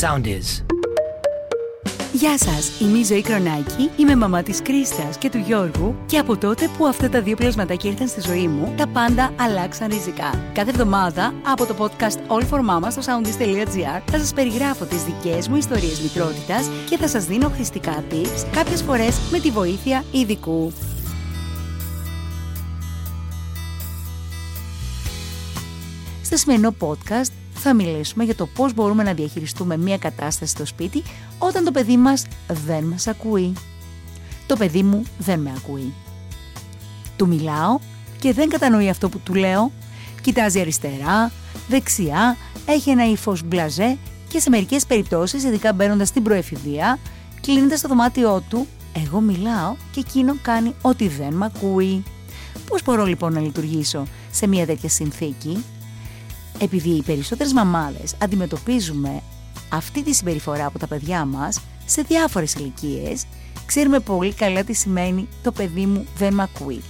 Sound is. Γεια σας, είμαι η Ζωή Κρονάκη, είμαι μαμά της Κρίστας και του Γιώργου και από τότε που αυτά τα δύο πλασματάκια ήρθαν στη ζωή μου, τα πάντα αλλάξαν ριζικά. Κάθε εβδομάδα από το podcast All for Mama στο soundist.gr θα σας περιγράφω τις δικές μου ιστορίες μητρότητα και θα σας δίνω χρηστικά tips, κάποιες φορές με τη βοήθεια ειδικού. Στο σημερινό podcast θα μιλήσουμε για το πώς μπορούμε να διαχειριστούμε μια κατάσταση στο σπίτι όταν το παιδί μας δεν μας ακούει. Το παιδί μου δεν με ακούει. Του μιλάω και δεν κατανοεί αυτό που του λέω. Κοιτάζει αριστερά, δεξιά, έχει ένα ύφος μπλαζέ και σε μερικές περιπτώσεις, ειδικά μπαίνοντας στην προεφηβεία, κλείνεται στο δωμάτιό του, εγώ μιλάω και εκείνο κάνει ότι δεν με ακούει. Πώς μπορώ λοιπόν να λειτουργήσω σε μια τέτοια συνθήκη; Επειδή οι περισσότερες μαμάδες αντιμετωπίζουμε αυτή τη συμπεριφορά από τα παιδιά μας σε διάφορες ηλικίες, ξέρουμε πολύ καλά τι σημαίνει το παιδί μου δεν με ακούει.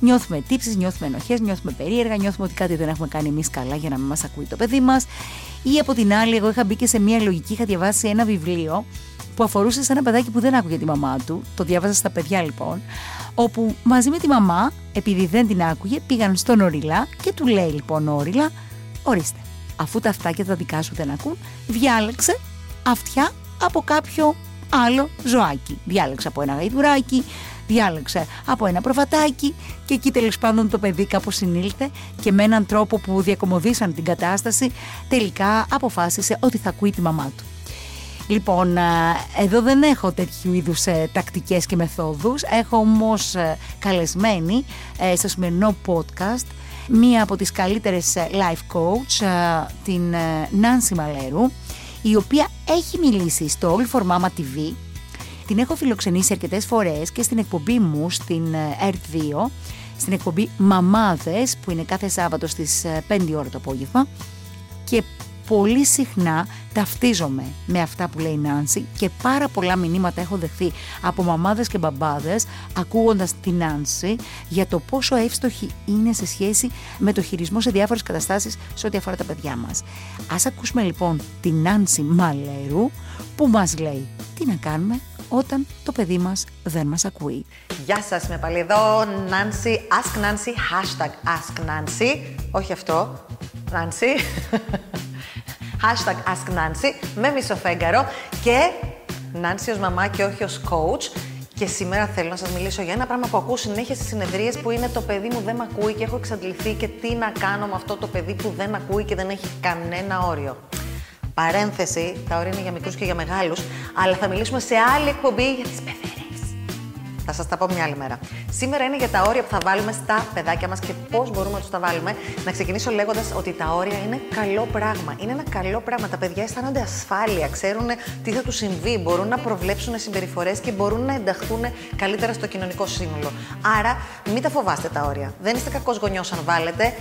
Νιώθουμε τύψεις, νιώθουμε ενοχές, νιώθουμε περίεργα, νιώθουμε ότι κάτι δεν έχουμε κάνει εμείς καλά για να μην μας ακούει το παιδί μας. Ή από την άλλη, εγώ είχα μπει και σε μια λογική, είχα διαβάσει ένα βιβλίο που αφορούσε σε ένα παιδάκι που δεν άκουγε τη μαμά του. Το διάβαζα στα παιδιά λοιπόν. Όπου μαζί με τη μαμά, επειδή δεν την άκουγε, πήγαν στον Οριλά και του λέει λοιπόν ο Οριλά, Ορίστε, αφού τα αυτάκια τα δικά σου δεν ακούν, διάλεξε αυτιά από κάποιο άλλο ζωάκι. Διάλεξε από ένα γαϊδουράκι, διάλεξε από ένα προβατάκι και εκεί τέλος πάντων το παιδί κάπως συνήλθε και με έναν τρόπο που διακομωδήσαν την κατάσταση τελικά αποφάσισε ότι θα ακούει τη μαμά του. Λοιπόν, εδώ δεν έχω τέτοιου είδους ε, τακτικές και μεθόδους, έχω όμως ε, καλεσμένη ε, στο σημερινό podcast μία από τις καλύτερες ε, life coach, ε, την Νάνση Μαλέρου, η οποία έχει μιλήσει στο All for Mama TV. Την έχω φιλοξενήσει αρκετές φορές και στην εκπομπή μου στην ERT2, στην εκπομπή Μαμάδες που είναι κάθε Σάββατο στις 5 ώρα το απόγευμα και πολύ συχνά ταυτίζομαι με αυτά που λέει η Νάνση και πάρα πολλά μηνύματα έχω δεχθεί από μαμάδες και μπαμπάδες ακούγοντας την Νάνση για το πόσο εύστοχη είναι σε σχέση με το χειρισμό σε διάφορες καταστάσεις σε ό,τι αφορά τα παιδιά μας. Ας ακούσουμε λοιπόν την Νάνση Μαλέρου που μας λέει τι να κάνουμε όταν το παιδί μας δεν μας ακούει. Γεια σας, είμαι πάλι εδώ, Nancy, Ask Nancy, hashtag Ask Nancy, όχι αυτό, Nancy, hashtag Ask Nancy, με μισοφέγγαρο και Nancy ως μαμά και όχι ως coach. Και σήμερα θέλω να σας μιλήσω για ένα πράγμα που ακούω συνέχεια στις συνεδρίες που είναι το παιδί μου δεν με ακούει και έχω εξαντληθεί και τι να κάνω με αυτό το παιδί που δεν ακούει και δεν έχει κανένα όριο. Παρένθεση, τα όρια είναι για μικρούς και για μεγάλους, αλλά θα μιλήσουμε σε άλλη εκπομπή για τις παιδερές. Θα σας τα πω μια άλλη μέρα. Σήμερα είναι για τα όρια που θα βάλουμε στα παιδάκια μας και πώς μπορούμε να τους τα βάλουμε. Να ξεκινήσω λέγοντας ότι τα όρια είναι καλό πράγμα. Είναι ένα καλό πράγμα. Τα παιδιά αισθάνονται ασφάλεια, ξέρουν τι θα τους συμβεί, μπορούν να προβλέψουν συμπεριφορές και μπορούν να ενταχθούν καλύτερα στο κοινωνικό σύνολο. Άρα, μην τα φοβάστε τα όρια. Δεν είστε κακός γονιός αν βάλετε.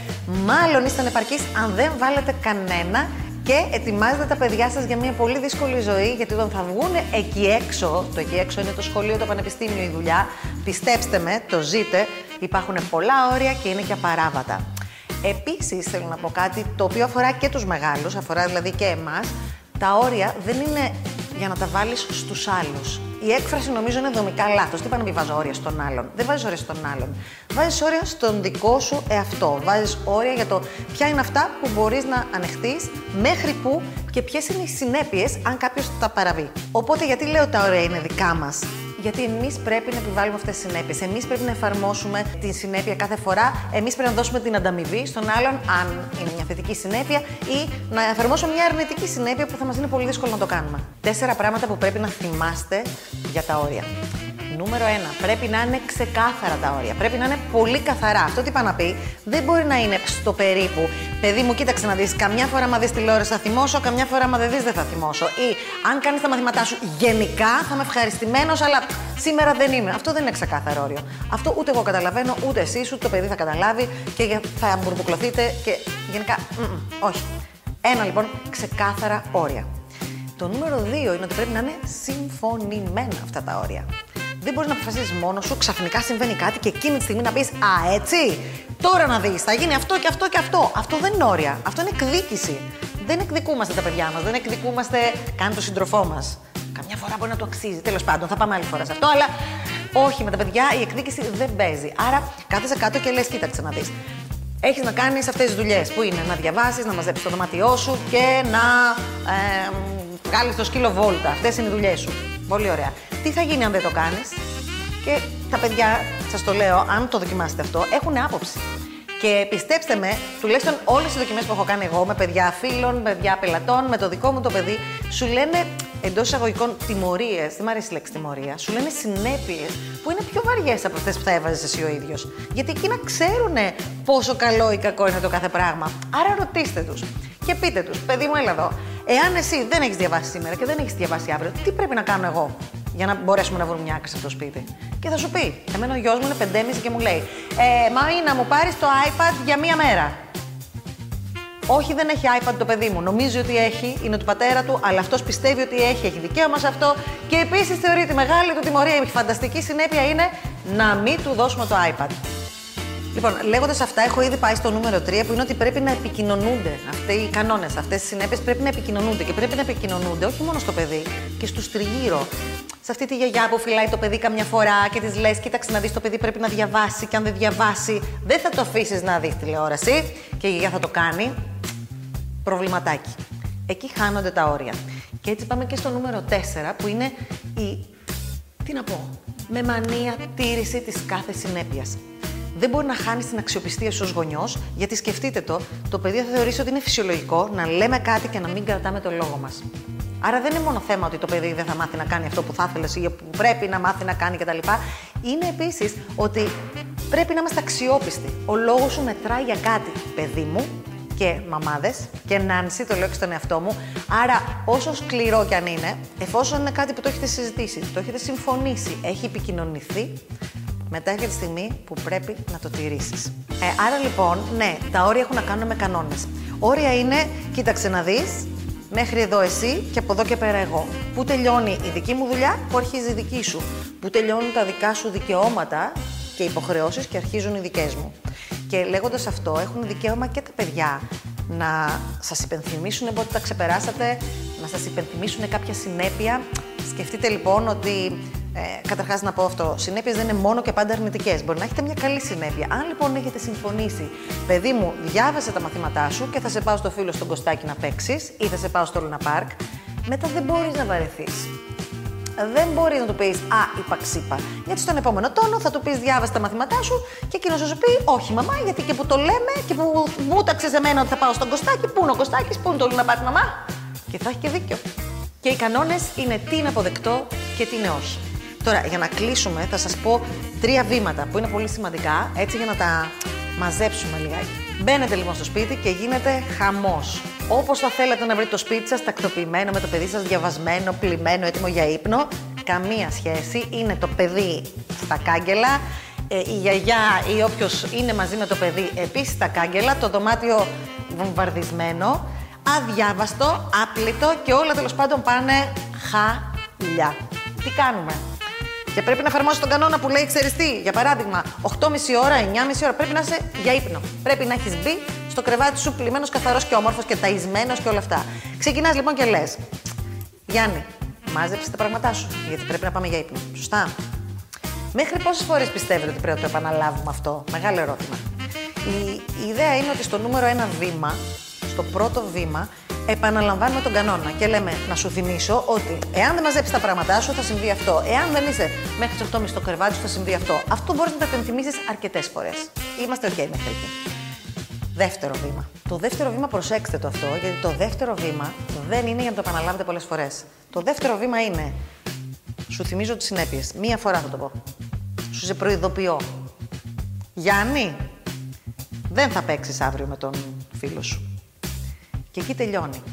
Μάλλον είστε ανεπαρκείς αν δεν βάλετε κανένα και ετοιμάζετε τα παιδιά σας για μια πολύ δύσκολη ζωή, γιατί όταν θα βγουν εκεί έξω, το εκεί έξω είναι το σχολείο, το πανεπιστήμιο, η δουλειά, πιστέψτε με, το ζείτε, υπάρχουν πολλά όρια και είναι και απαράβατα. Επίσης, θέλω να πω κάτι το οποίο αφορά και τους μεγάλους, αφορά δηλαδή και εμάς, τα όρια δεν είναι για να τα βάλεις στους άλλους. Η έκφραση νομίζω είναι δομικά λάθος. Τι είπα να μην βάζω όρια στον άλλον. Δεν βάζεις όρια στον άλλον. Βάζεις όρια στον δικό σου εαυτό. Βάζεις όρια για το ποια είναι αυτά που μπορείς να ανεχτείς, μέχρι πού και ποιες είναι οι συνέπειες αν κάποιος τα παραβεί. Οπότε γιατί λέω τα όρια είναι δικά μας; Γιατί εμείς πρέπει να επιβάλλουμε αυτές τις συνέπειες. Εμείς πρέπει να εφαρμόσουμε τη συνέπεια κάθε φορά. Εμείς πρέπει να δώσουμε την ανταμοιβή στον άλλον, αν είναι μια θετική συνέπεια, ή να εφαρμόσουμε μια αρνητική συνέπεια που θα μας είναι πολύ δύσκολο να το κάνουμε. Τέσσερα πράγματα που πρέπει να θυμάστε για τα όρια. Νούμερο 1. Πρέπει να είναι ξεκάθαρα τα όρια. Πρέπει να είναι πολύ καθαρά. Αυτό τι είπα να πει, δεν μπορεί να είναι στο περίπου. Παιδί μου, κοίταξε να δεις. Καμιά φορά, μα δεις τηλεόραση, θα θυμώσω. Καμιά φορά, μα δεν δεις, δεν θα θυμώσω. Ή αν κάνεις τα μαθήματά σου γενικά, θα είμαι ευχαριστημένος, αλλά σήμερα δεν είμαι. Αυτό δεν είναι ξεκάθαρο όριο. Αυτό ούτε εγώ καταλαβαίνω, ούτε εσεί, ούτε το παιδί θα καταλάβει και θα μπουρμπουκλωθείτε και γενικά. όχι. Ένα λοιπόν, ξεκάθαρα όρια. Το νούμερο 2 είναι ότι πρέπει να είναι συμφωνημένα αυτά τα όρια. Δεν μπορείς να αποφασίσει μόνος σου, ξαφνικά συμβαίνει κάτι και εκείνη τη στιγμή να πεις Α, έτσι! Τώρα να δεις, θα γίνει αυτό και αυτό και αυτό. Αυτό δεν είναι όρια. Αυτό είναι εκδίκηση. δεν εκδικούμαστε τα παιδιά μας, δεν εκδικούμαστε καν τον σύντροφό μας. Καμιά φορά μπορεί να το αξίζει. Τέλος πάντων, θα πάμε άλλη φορά σε αυτό, αλλά όχι με τα παιδιά η εκδίκηση δεν παίζει. Άρα κάθεσαι κάτω και λες: Κοίταξε να δεις. Έχεις να κάνεις αυτές τις δουλειές που είναι να διαβάσεις, να μαζέψεις το δωμάτιό σου και να ε, βγάλεις το σκύλο βόλτα. Αυτές είναι οι δουλειές σου. Πολύ ωραία. Τι θα γίνει αν δεν το κάνεις, και τα παιδιά, σας το λέω, αν το δοκιμάσετε αυτό, έχουν άποψη. Και πιστέψτε με, τουλάχιστον όλες οι δοκιμές που έχω κάνει εγώ με παιδιά φίλων, παιδιά πελατών, με το δικό μου το παιδί, σου λένε εντός εισαγωγικών τιμωρίες, δεν μου αρέσει η λέξη τιμωρία, σου λένε συνέπειες που είναι πιο βαριές από αυτές που θα έβαζες εσύ ο ίδιος. Γιατί εκείνα ξέρουν πόσο καλό ή κακό είναι το κάθε πράγμα. Άρα ρωτήστε τους και πείτε τους, παιδί μου, έλα εδώ. Εάν εσύ δεν έχεις διαβάσει σήμερα και δεν έχεις διαβάσει αύριο, τι πρέπει να κάνω εγώ; Για να μπορέσουμε να βρούμε μια άκρη σε αυτό το σπίτι. Και θα σου πει, εμένα ο γιος μου είναι 5,5 και μου λέει, ε, Μα να μου πάρεις το iPad για μία μέρα. Όχι, δεν έχει iPad το παιδί μου. Νομίζει ότι έχει, είναι του πατέρα του, αλλά αυτός πιστεύει ότι έχει, έχει δικαίωμα σε αυτό. Και επίσης θεωρεί ότι μεγάλη του τιμωρία, η φανταστική συνέπεια είναι να μην του δώσουμε το iPad. Λοιπόν, λέγοντας αυτά, έχω ήδη πάει στο νούμερο 3 που είναι ότι πρέπει να επικοινωνούνται. Αυτοί οι κανόνες, αυτές οι συνέπειες πρέπει να επικοινωνούνται. Και πρέπει να επικοινωνούνται όχι μόνο στο παιδί και στους τριγύρω. Σε αυτή τη γιαγιά που φυλάει το παιδί καμιά φορά και της λες: Κοίταξε να δεις το παιδί πρέπει να διαβάσει. Και αν δεν διαβάσει, δεν θα το αφήσεις να δεις τηλεόραση. Και η γιαγιά θα το κάνει. Προβληματάκι. Εκεί χάνονται τα όρια. Και έτσι πάμε και στο νούμερο 4 που είναι η. Τι να πω. Με μανία τήρηση της κάθε συνέπειας δεν μπορεί να χάνεις την αξιοπιστία σου ως γονιός, γιατί σκεφτείτε το, το παιδί θα θεωρήσει ότι είναι φυσιολογικό να λέμε κάτι και να μην κρατάμε το λόγο μας. Άρα δεν είναι μόνο θέμα ότι το παιδί δεν θα μάθει να κάνει αυτό που θα ήθελε ή που πρέπει να μάθει να κάνει κτλ. Είναι επίσης ότι πρέπει να είμαστε αξιόπιστοι. Ο λόγος σου μετράει για κάτι, παιδί μου, και μαμάδες και Νάνση, το λέω και στον εαυτό μου. Άρα, όσο σκληρό κι αν είναι, εφόσον είναι κάτι που το έχετε συζητήσει, το έχετε συμφωνήσει, έχει επικοινωνηθεί, μετά έρχεται τη στιγμή που πρέπει να το τηρήσεις. Ε, άρα λοιπόν, ναι, τα όρια έχουν να κάνουν με κανόνες. Όρια είναι, κοίταξε να δεις, μέχρι εδώ εσύ και από εδώ και πέρα εγώ. Πού τελειώνει η δική μου δουλειά, που αρχίζει η δική σου. Πού τελειώνουν τα δικά σου δικαιώματα και υποχρεώσεις και αρχίζουν οι δικές μου. Και λέγοντας αυτό, έχουν δικαίωμα και τα παιδιά να σας υπενθυμίσουν πότε τα ξεπεράσατε, να σας υπενθυμίσουν κάποια συνέπεια. Σκεφτείτε λοιπόν ότι ε, Καταρχάς, να πω αυτό. Συνέπειες δεν είναι μόνο και πάντα αρνητικές. Μπορεί να έχετε μια καλή συνέπεια. Αν λοιπόν έχετε συμφωνήσει, παιδί μου, διάβασε τα μαθήματά σου και θα σε πάω στο φίλο στον Κωστάκι να παίξεις ή θα σε πάω στο Λούνα Πάρκ, μετά δεν μπορείς να βαρεθείς. Δεν μπορείς να του πεις Α, είπα ξύπα. Γιατί στον επόμενο τόνο θα του πεις Διάβασε τα μαθήματά σου και εκείνος θα σου πει Όχι, μαμά, γιατί και που το λέμε και που βούταξε εμένα ότι θα πάω στον Κωστάκι, πού είναι ο Κωστάκι, πού είναι το Λούνα Πάρκ, μαμά. Και θα έχει και δίκιο. Και οι κανόνες είναι τι είναι αποδεκτό και τι είναι όχι. Τώρα, για να κλείσουμε, θα σας πω τρία βήματα που είναι πολύ σημαντικά, έτσι για να τα μαζέψουμε λιγάκι. Μπαίνετε λοιπόν στο σπίτι και γίνεται χαμός. Όπως θα θέλατε να βρείτε το σπίτι σας τακτοποιημένο, με το παιδί σας διαβασμένο, πλημμένο, έτοιμο για ύπνο, καμία σχέση. Είναι το παιδί στα κάγκελα, ε, η γιαγιά ή όποιος είναι μαζί με το παιδί επίσης στα κάγκελα, το δωμάτιο βομβαρδισμένο, αδιάβαστο, άπλητο και όλα τέλος πάντων πάνε χαλιά. Τι κάνουμε; Και πρέπει να εφαρμόσει τον κανόνα που λέει, ξέρεις τι, για παράδειγμα, 8,5 ώρα, 9,5 ώρα πρέπει να είσαι για ύπνο. Πρέπει να έχεις μπει στο κρεβάτι σου πλημμένος, καθαρός και όμορφος και ταϊσμένος και όλα αυτά. Ξεκινάς λοιπόν και λες, Γιάννη, μάζεψε τα πράγματά σου, γιατί πρέπει να πάμε για ύπνο. Σωστά. Μέχρι πόσες φορές πιστεύετε ότι πρέπει να το επαναλάβουμε αυτό, Μεγάλο ερώτημα. Η, η ιδέα είναι ότι στο νούμερο ένα βήμα, στο πρώτο βήμα, επαναλαμβάνουμε τον κανόνα και λέμε να σου θυμίσω ότι εάν δεν μαζέψεις τα πράγματά σου θα συμβεί αυτό. Εάν δεν είσαι μέχρι τις 8.30 στο κρεβάτι σου θα συμβεί αυτό. Αυτό μπορείς να το επενθυμίσεις αρκετές φορές. Είμαστε OK μέχρι εκεί. Δεύτερο βήμα. Το δεύτερο βήμα, προσέξτε το αυτό, γιατί το δεύτερο βήμα δεν είναι για να το επαναλάβετε πολλές φορές. Το δεύτερο βήμα είναι. Σου θυμίζω τις συνέπειες. Μία φορά θα το πω. Σου σε προειδοποιώ. Γιάννη, δεν θα παίξεις αύριο με τον φίλο σου. Και εκεί τελειώνει.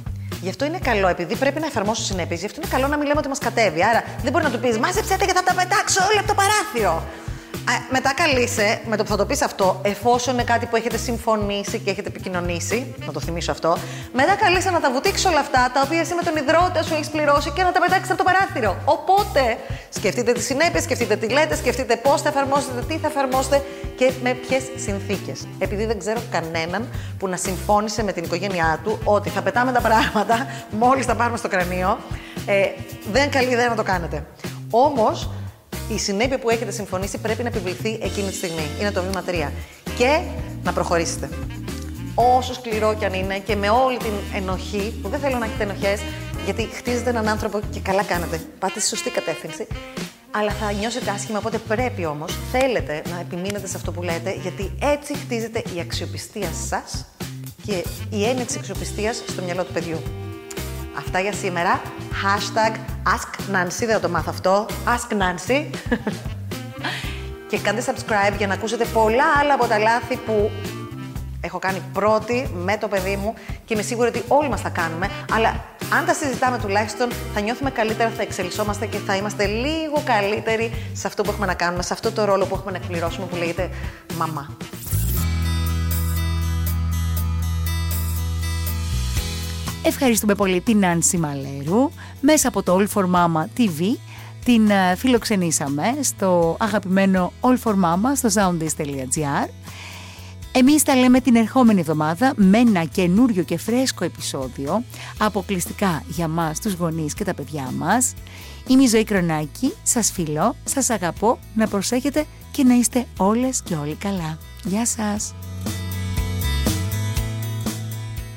Γι' αυτό είναι καλό, επειδή πρέπει να εφαρμόσω συνέπειες, γι' αυτό είναι καλό να μην λέμε ότι μας κατέβει. Άρα δεν μπορεί να του πεις Μάζεψε και θα τα πετάξω όλα από το παράθυρο. Μετά καλείσαι με το που θα το πεις αυτό, εφόσον είναι κάτι που έχετε συμφωνήσει και έχετε επικοινωνήσει, να το θυμίσω αυτό, μετά καλείσαι να τα βουτήξει όλα αυτά τα οποία εσύ με τον υδρότα σου έχεις πληρώσει και να τα πετάξεις από το παράθυρο. Οπότε, σκεφτείτε τις συνέπειες, σκεφτείτε τι λέτε, σκεφτείτε πώς θα εφαρμόσετε, τι θα εφαρμόσετε και με ποιες συνθήκες. Επειδή δεν ξέρω κανέναν που να συμφώνησε με την οικογένειά του ότι θα πετάμε τα πράγματα μόλις τα πάρουμε στο κρανίο, ε, δεν καλή ιδέα να το κάνετε. Όμως, η συνέπεια που έχετε συμφωνήσει πρέπει να επιβληθεί εκείνη τη στιγμή. Είναι το βήμα 3. Και να προχωρήσετε. Όσο σκληρό κι αν είναι και με όλη την ενοχή, που δεν θέλω να έχετε ενοχές, γιατί χτίζετε έναν άνθρωπο και καλά κάνετε. Πάτε στη σωστή κατεύθυνση. Αλλά θα νιώσετε άσχημα, οπότε πρέπει όμως, θέλετε να επιμείνετε σε αυτό που λέτε, γιατί έτσι χτίζεται η αξιοπιστία σας και η έννοια της αξιοπιστίας στο μυαλό του παιδιού. Αυτά για σήμερα. Hashtag Ask Nancy, δεν θα το μάθω αυτό. Ask Nancy. και κάντε subscribe για να ακούσετε πολλά άλλα από τα λάθη που έχω κάνει πρώτη με το παιδί μου και είμαι σίγουρη ότι όλοι μας τα κάνουμε, αλλά αν τα συζητάμε τουλάχιστον θα νιώθουμε καλύτερα, θα εξελισσόμαστε και θα είμαστε λίγο καλύτεροι σε αυτό που έχουμε να κάνουμε, σε αυτό το ρόλο που έχουμε να εκπληρώσουμε που λέγεται μαμά. Ευχαριστούμε πολύ την Άνση Μαλέρου. Μέσα από το All for Mama TV την ε, φιλοξενήσαμε στο αγαπημένο All for Mama στο soundist.gr. Εμείς τα λέμε την ερχόμενη εβδομάδα με ένα καινούριο και φρέσκο επεισόδιο αποκλειστικά για μας τους γονείς και τα παιδιά μας. Είμαι η Ζωή Κρονάκη, σας φιλώ, σας αγαπώ, να προσέχετε και να είστε όλες και όλοι καλά. Γεια σας!